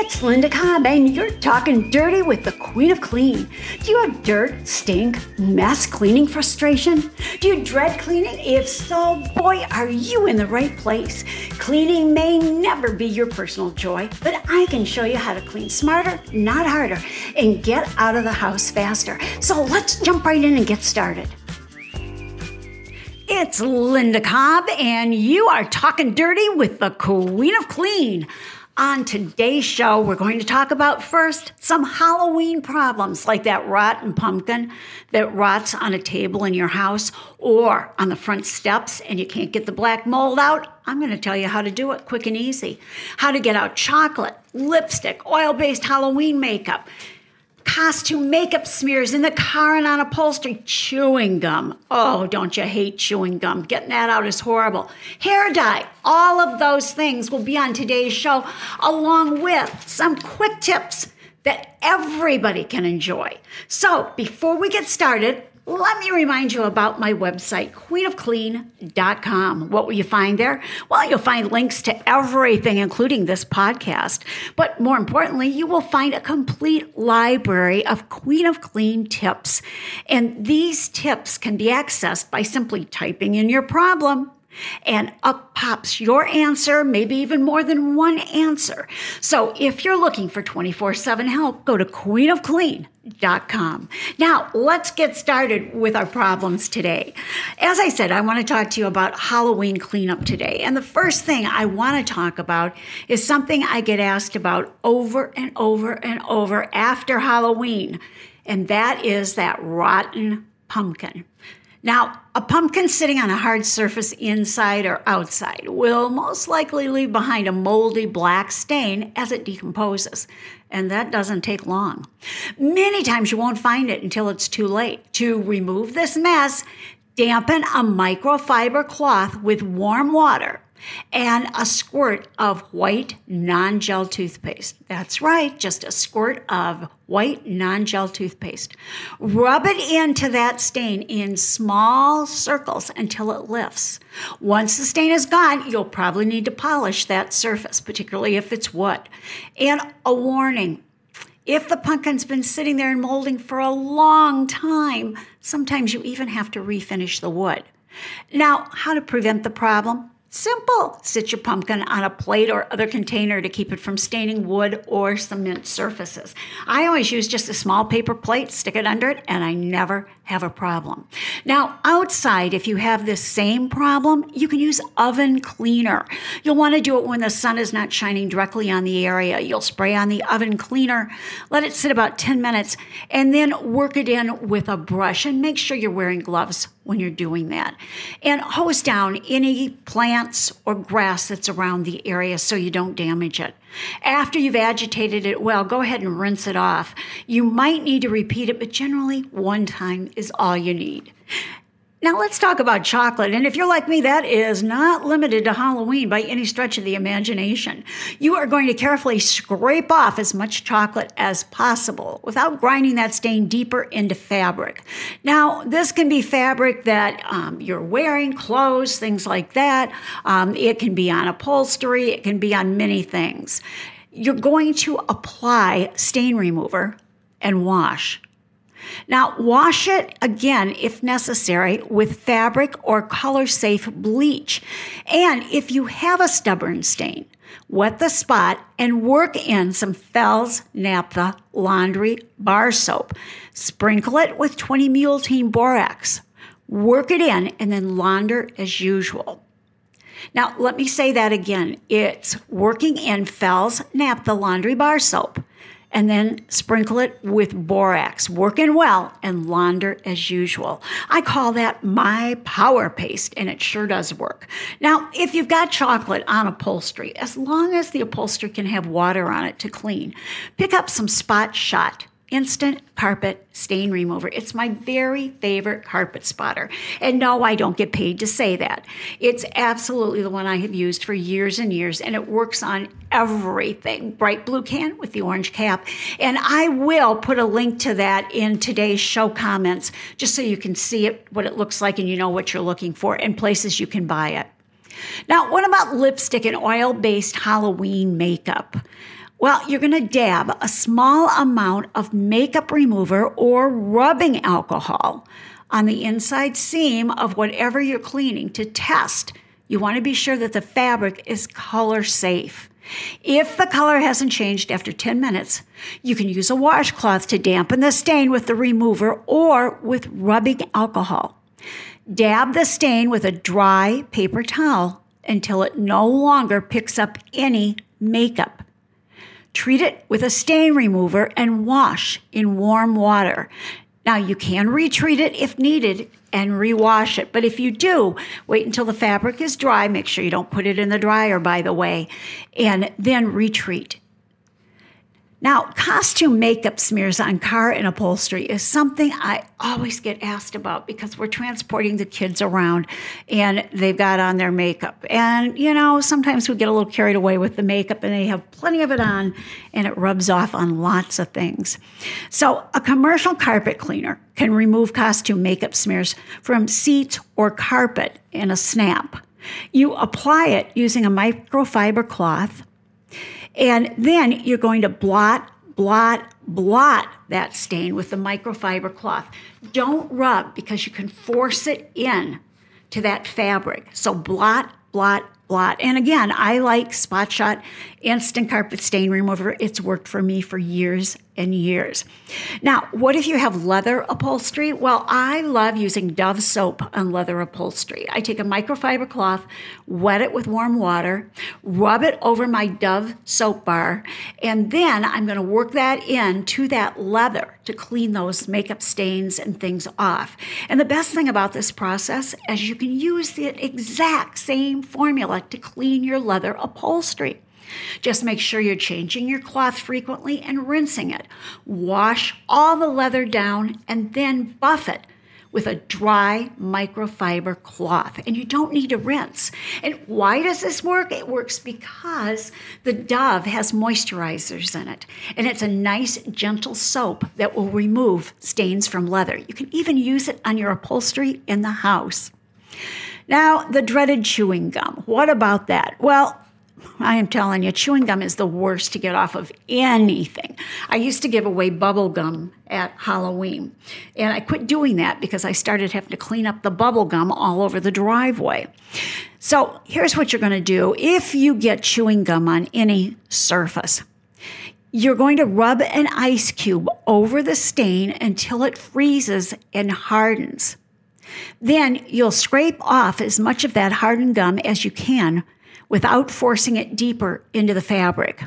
It's Linda Cobb, and you're talking dirty with the Queen of Clean. Do you have dirt, stink, mess cleaning frustration? Do you dread cleaning? If so, boy, are you in the right place. Cleaning may never be your personal joy, but I can show you how to clean smarter, not harder, and get out of the house faster. So let's jump right in and get started. It's Linda Cobb, and you are talking dirty with the Queen of Clean. On today's show, we're going to talk about first some Halloween problems like that rotten pumpkin that rots on a table in your house or on the front steps and you can't get the black mold out. I'm going to tell you how to do it quick and easy. How to get out chocolate, lipstick, oil based Halloween makeup costume makeup smears in the car and on upholstery, chewing gum. Oh, don't you hate chewing gum? Getting that out is horrible. Hair dye, all of those things will be on today's show, along with some quick tips that everybody can enjoy. So, before we get started, let me remind you about my website, queenofclean.com. What will you find there? Well, you'll find links to everything, including this podcast. But more importantly, you will find a complete library of Queen of Clean tips. And these tips can be accessed by simply typing in your problem and up pops your answer, maybe even more than one answer. So if you're looking for 24 7 help, go to queenofclean.com. Now, let's get started with our problems today. As I said, I want to talk to you about Halloween cleanup today. And the first thing I want to talk about is something I get asked about over and over and over after Halloween, and that is that rotten pumpkin. Now, a pumpkin sitting on a hard surface inside or outside will most likely leave behind a moldy black stain as it decomposes, and that doesn't take long. Many times you won't find it until it's too late. To remove this mess, dampen a microfiber cloth with warm water and a squirt of white non gel toothpaste. That's right, just a squirt of white non gel toothpaste. Rub it into that stain in small circles until it lifts. Once the stain is gone, you'll probably need to polish that surface, particularly if it's wood. And a warning if the pumpkin's been sitting there and molding for a long time, sometimes you even have to refinish the wood. Now, how to prevent the problem? Simple. Sit your pumpkin on a plate or other container to keep it from staining wood or cement surfaces. I always use just a small paper plate, stick it under it, and I never have a problem. Now, outside, if you have this same problem, you can use oven cleaner. You'll want to do it when the sun is not shining directly on the area. You'll spray on the oven cleaner, let it sit about 10 minutes, and then work it in with a brush and make sure you're wearing gloves when you're doing that. And hose down any plants or grass that's around the area so you don't damage it. After you've agitated it well, go ahead and rinse it off. You might need to repeat it, but generally one time is all you need. Now, let's talk about chocolate. And if you're like me, that is not limited to Halloween by any stretch of the imagination. You are going to carefully scrape off as much chocolate as possible without grinding that stain deeper into fabric. Now, this can be fabric that um, you're wearing, clothes, things like that. Um, it can be on upholstery, it can be on many things. You're going to apply stain remover and wash. Now, wash it again if necessary with fabric or color safe bleach. And if you have a stubborn stain, wet the spot and work in some Fels Naptha laundry bar soap. Sprinkle it with 20 Mule Team borax. Work it in and then launder as usual. Now, let me say that again. It's working in Fels Naptha laundry bar soap and then sprinkle it with borax, working well, and launder as usual. I call that my power paste, and it sure does work. Now, if you've got chocolate on upholstery, as long as the upholstery can have water on it to clean, pick up some spot shot Instant Carpet Stain Remover. It's my very favorite carpet spotter. And no, I don't get paid to say that. It's absolutely the one I have used for years and years, and it works on everything. Bright blue can with the orange cap. And I will put a link to that in today's show comments just so you can see it, what it looks like, and you know what you're looking for, and places you can buy it. Now, what about lipstick and oil based Halloween makeup? Well, you're going to dab a small amount of makeup remover or rubbing alcohol on the inside seam of whatever you're cleaning to test. You want to be sure that the fabric is color safe. If the color hasn't changed after 10 minutes, you can use a washcloth to dampen the stain with the remover or with rubbing alcohol. Dab the stain with a dry paper towel until it no longer picks up any makeup. Treat it with a stain remover and wash in warm water. Now, you can retreat it if needed and rewash it, but if you do, wait until the fabric is dry. Make sure you don't put it in the dryer, by the way, and then retreat. Now, costume makeup smears on car and upholstery is something I always get asked about because we're transporting the kids around and they've got on their makeup. And, you know, sometimes we get a little carried away with the makeup and they have plenty of it on and it rubs off on lots of things. So, a commercial carpet cleaner can remove costume makeup smears from seats or carpet in a snap. You apply it using a microfiber cloth and then you're going to blot, blot, blot that stain with the microfiber cloth. Don't rub because you can force it in to that fabric. So blot, blot, blot. And again, I like Spot Shot Instant Carpet Stain Remover. It's worked for me for years and years. Now, what if you have leather upholstery? Well, I love using Dove soap on leather upholstery. I take a microfiber cloth, wet it with warm water, rub it over my Dove soap bar, and then I'm going to work that in to that leather to clean those makeup stains and things off. And the best thing about this process is you can use the exact same formula to clean your leather upholstery. Just make sure you're changing your cloth frequently and rinsing it. Wash all the leather down and then buff it with a dry microfiber cloth. And you don't need to rinse. And why does this work? It works because the Dove has moisturizers in it. And it's a nice, gentle soap that will remove stains from leather. You can even use it on your upholstery in the house. Now, the dreaded chewing gum. What about that? Well, I am telling you, chewing gum is the worst to get off of anything. I used to give away bubble gum at Halloween, and I quit doing that because I started having to clean up the bubble gum all over the driveway. So here's what you're going to do if you get chewing gum on any surface. You're going to rub an ice cube over the stain until it freezes and hardens. Then you'll scrape off as much of that hardened gum as you can without forcing it deeper into the fabric.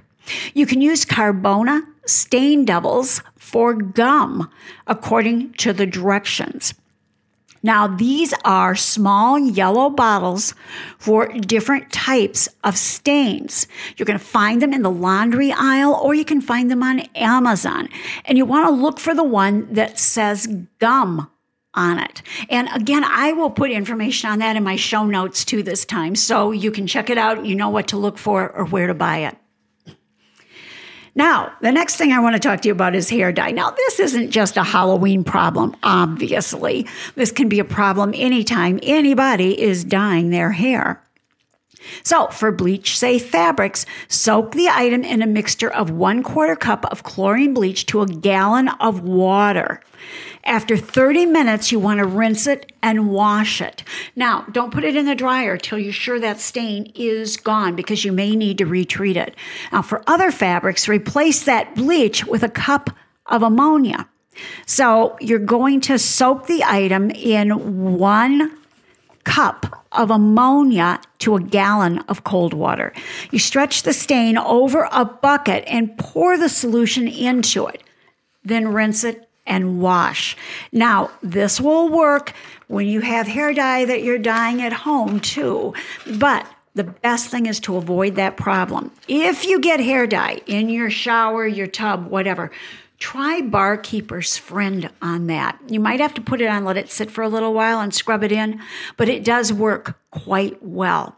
You can use Carbona stain devils for gum according to the directions. Now, these are small yellow bottles for different types of stains. You're going to find them in the laundry aisle or you can find them on Amazon. And you want to look for the one that says gum on it. And again, I will put information on that in my show notes too this time so you can check it out. You know what to look for or where to buy it. Now, the next thing I want to talk to you about is hair dye. Now, this isn't just a Halloween problem, obviously. This can be a problem anytime anybody is dyeing their hair. So, for bleach safe fabrics, soak the item in a mixture of one quarter cup of chlorine bleach to a gallon of water. After 30 minutes, you want to rinse it and wash it. Now, don't put it in the dryer till you're sure that stain is gone because you may need to retreat it. Now, for other fabrics, replace that bleach with a cup of ammonia. So, you're going to soak the item in one cup of ammonia to a gallon of cold water. You stretch the stain over a bucket and pour the solution into it. Then rinse it and wash. Now, this will work when you have hair dye that you're dyeing at home too, but the best thing is to avoid that problem. If you get hair dye in your shower, your tub, whatever, try barkeeper's friend on that. You might have to put it on, let it sit for a little while and scrub it in, but it does work quite well.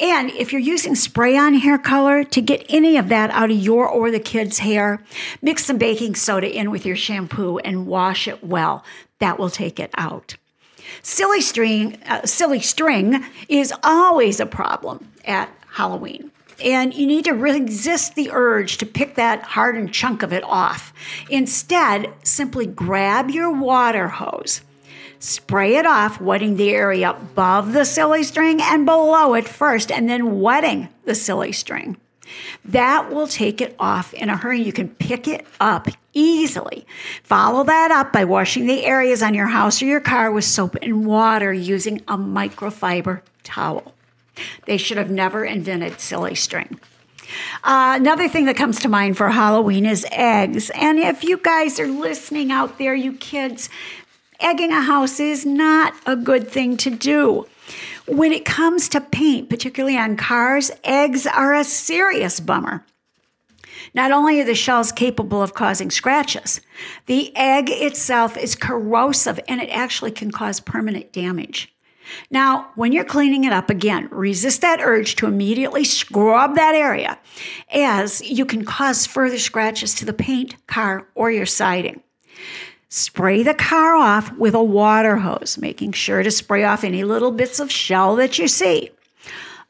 And if you're using spray on hair color to get any of that out of your or the kid's hair, mix some baking soda in with your shampoo and wash it well. That will take it out. Silly string, uh, silly string is always a problem at Halloween. And you need to resist the urge to pick that hardened chunk of it off. Instead, simply grab your water hose, spray it off, wetting the area above the silly string and below it first, and then wetting the silly string. That will take it off in a hurry. You can pick it up easily. Follow that up by washing the areas on your house or your car with soap and water using a microfiber towel. They should have never invented silly string. Uh, another thing that comes to mind for Halloween is eggs. And if you guys are listening out there, you kids, egging a house is not a good thing to do. When it comes to paint, particularly on cars, eggs are a serious bummer. Not only are the shells capable of causing scratches, the egg itself is corrosive and it actually can cause permanent damage. Now, when you're cleaning it up again, resist that urge to immediately scrub that area, as you can cause further scratches to the paint, car, or your siding. Spray the car off with a water hose, making sure to spray off any little bits of shell that you see.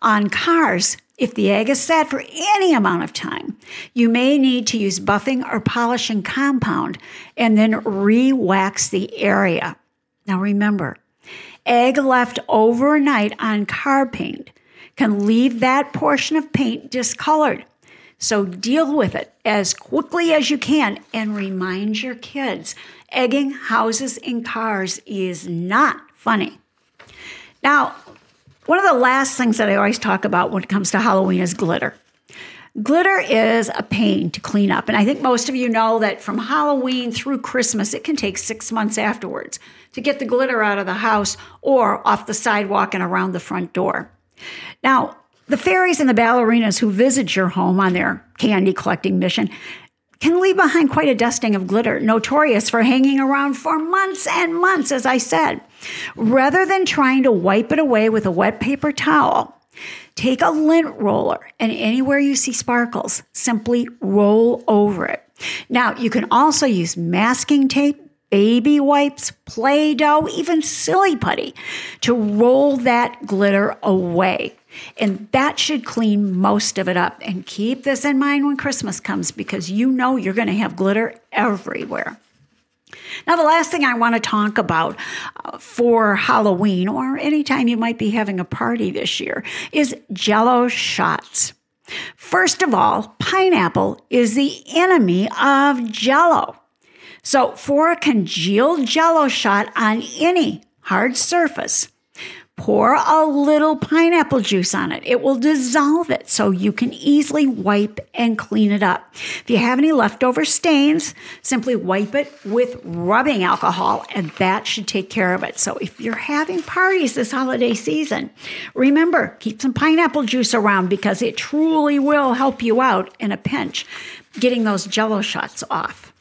On cars, if the egg is sat for any amount of time, you may need to use buffing or polishing compound and then re wax the area. Now remember, egg left overnight on car paint can leave that portion of paint discolored. So deal with it as quickly as you can and remind your kids egging houses and cars is not funny. Now, one of the last things that I always talk about when it comes to Halloween is glitter. Glitter is a pain to clean up. And I think most of you know that from Halloween through Christmas, it can take six months afterwards to get the glitter out of the house or off the sidewalk and around the front door. Now, the fairies and the ballerinas who visit your home on their candy collecting mission can leave behind quite a dusting of glitter, notorious for hanging around for months and months, as I said. Rather than trying to wipe it away with a wet paper towel, take a lint roller and anywhere you see sparkles, simply roll over it. Now, you can also use masking tape, baby wipes, Play Doh, even silly putty to roll that glitter away. And that should clean most of it up. And keep this in mind when Christmas comes because you know you're going to have glitter everywhere. Now, the last thing I want to talk about uh, for Halloween or anytime you might be having a party this year is jello shots. First of all, pineapple is the enemy of jello. So, for a congealed jello shot on any hard surface, Pour a little pineapple juice on it. It will dissolve it so you can easily wipe and clean it up. If you have any leftover stains, simply wipe it with rubbing alcohol and that should take care of it. So if you're having parties this holiday season, remember, keep some pineapple juice around because it truly will help you out in a pinch getting those jello shots off.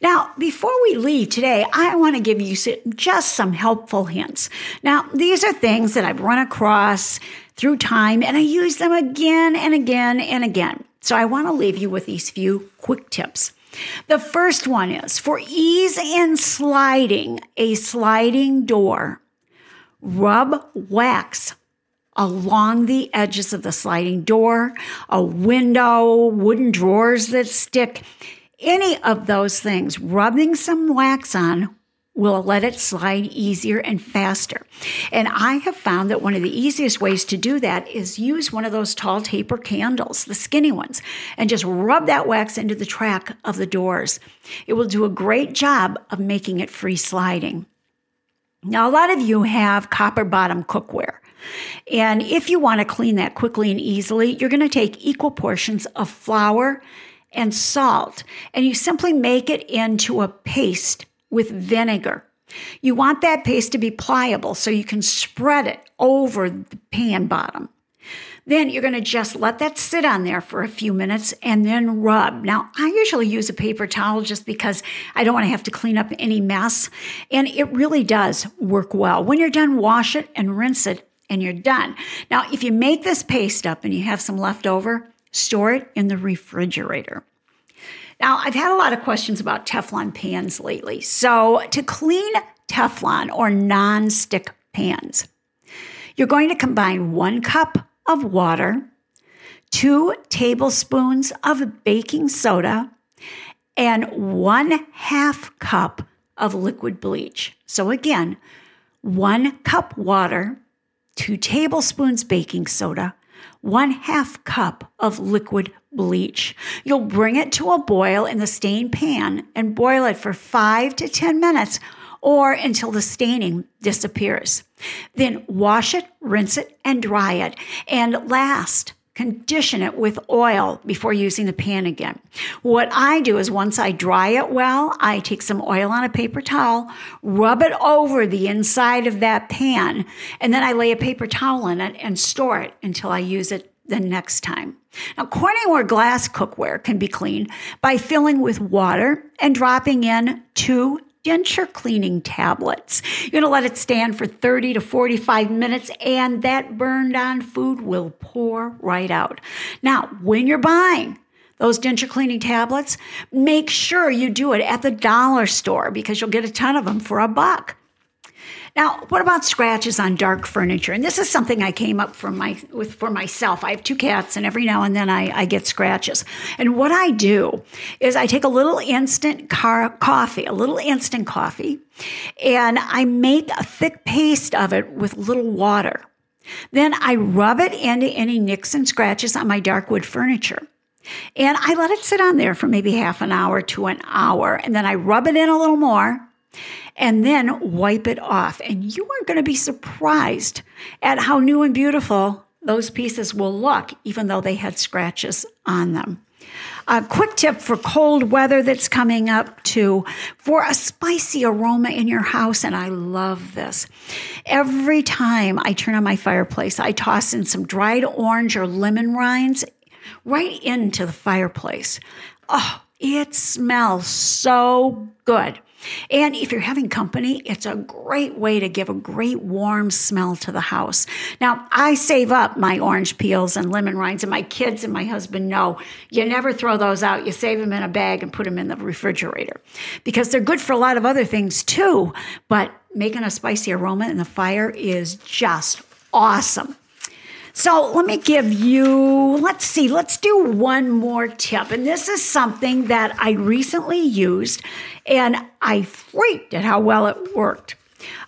Now, before we leave today, I want to give you just some helpful hints. Now, these are things that I've run across through time and I use them again and again and again. So I want to leave you with these few quick tips. The first one is for ease in sliding a sliding door, rub wax along the edges of the sliding door, a window, wooden drawers that stick any of those things, rubbing some wax on will let it slide easier and faster. And I have found that one of the easiest ways to do that is use one of those tall taper candles, the skinny ones, and just rub that wax into the track of the doors. It will do a great job of making it free sliding. Now, a lot of you have copper bottom cookware. And if you want to clean that quickly and easily, you're going to take equal portions of flour and salt, and you simply make it into a paste with vinegar. You want that paste to be pliable so you can spread it over the pan bottom. Then you're going to just let that sit on there for a few minutes and then rub. Now, I usually use a paper towel just because I don't want to have to clean up any mess. And it really does work well. When you're done, wash it and rinse it, and you're done. Now, if you make this paste up and you have some left over, store it in the refrigerator. Now, I've had a lot of questions about Teflon pans lately. So, to clean Teflon or non-stick pans, you're going to combine one cup of water, two tablespoons of baking soda, and one half cup of liquid bleach. So, again, one cup water, two tablespoons baking soda, one half cup of liquid bleach. You'll bring it to a boil in the stain pan and boil it for five to 10 minutes or until the staining disappears. Then wash it, rinse it, and dry it. And last, condition it with oil before using the pan again. What I do is once I dry it well, I take some oil on a paper towel, rub it over the inside of that pan, and then I lay a paper towel in it and store it until I use it the next time. Now, Corningware glass cookware can be cleaned by filling with water and dropping in two denture cleaning tablets. You're going to let it stand for 30 to 45 minutes, and that burned on food will pour right out. Now, when you're buying, those denture cleaning tablets, make sure you do it at the dollar store because you'll get a ton of them for a buck. Now, what about scratches on dark furniture? And this is something I came up from my with for myself. I have two cats, and every now and then I, I get scratches. And what I do is I take a little instant car, coffee, a little instant coffee, and I make a thick paste of it with little water. Then I rub it into any nicks and scratches on my dark wood furniture. And I let it sit on there for maybe half an hour to an hour. And then I rub it in a little more and then wipe it off. And you are going to be surprised at how new and beautiful those pieces will look, even though they had scratches on them. A quick tip for cold weather that's coming up too for a spicy aroma in your house, and I love this. Every time I turn on my fireplace, I toss in some dried orange or lemon rinds right into the fireplace. Oh, it smells so good. And if you're having company, it's a great way to give a great warm smell to the house. Now, I save up my orange peels and lemon rinds, and my kids and my husband know you never throw those out. You save them in a bag and put them in the refrigerator because they're good for a lot of other things too. But making a spicy aroma in the fire is just awesome. So let me give you, let's see, let's do one more tip. And this is something that I recently used and I freaked at how well it worked.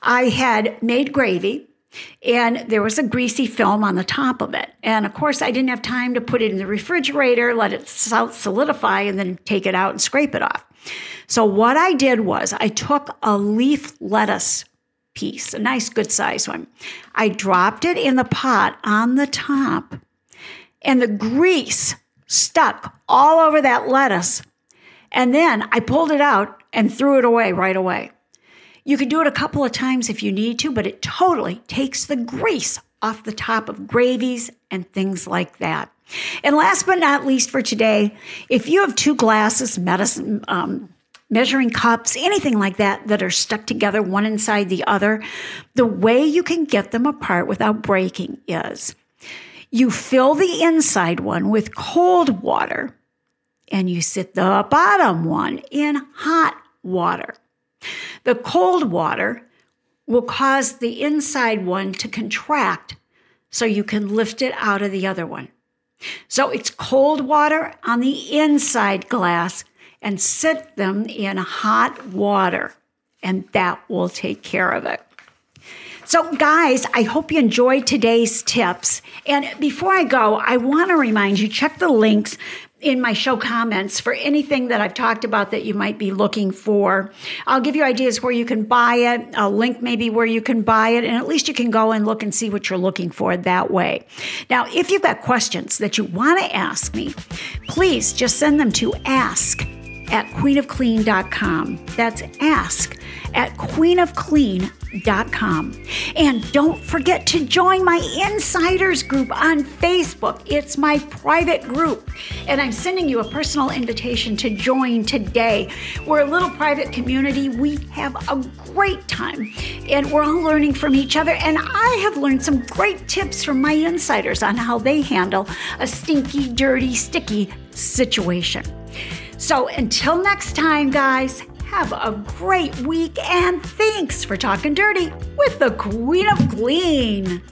I had made gravy and there was a greasy film on the top of it. And of course, I didn't have time to put it in the refrigerator, let it solidify, and then take it out and scrape it off. So, what I did was I took a leaf lettuce piece, a nice good size one. I dropped it in the pot on the top, and the grease stuck all over that lettuce. And then I pulled it out and threw it away right away. You can do it a couple of times if you need to, but it totally takes the grease off the top of gravies and things like that. And last but not least for today, if you have two glasses, medicine, um, measuring cups, anything like that, that are stuck together one inside the other, the way you can get them apart without breaking is you fill the inside one with cold water and you sit the bottom one in hot water. The cold water will cause the inside one to contract so you can lift it out of the other one. So it's cold water on the inside glass and sit them in hot water, and that will take care of it. So, guys, I hope you enjoyed today's tips. And before I go, I want to remind you check the links in my show comments for anything that I've talked about that you might be looking for. I'll give you ideas where you can buy it, a link maybe where you can buy it, and at least you can go and look and see what you're looking for that way. Now, if you've got questions that you want to ask me, please just send them to ask at queenofclean.com. That's ask at queenofclean.com. And don't forget to join my insiders group on Facebook. It's my private group. And I'm sending you a personal invitation to join today. We're a little private community. We have a great time and we're all learning from each other. And I have learned some great tips from my insiders on how they handle a stinky, dirty, sticky situation. So until next time, guys, have a great week and thanks for talking dirty with the Queen of Clean.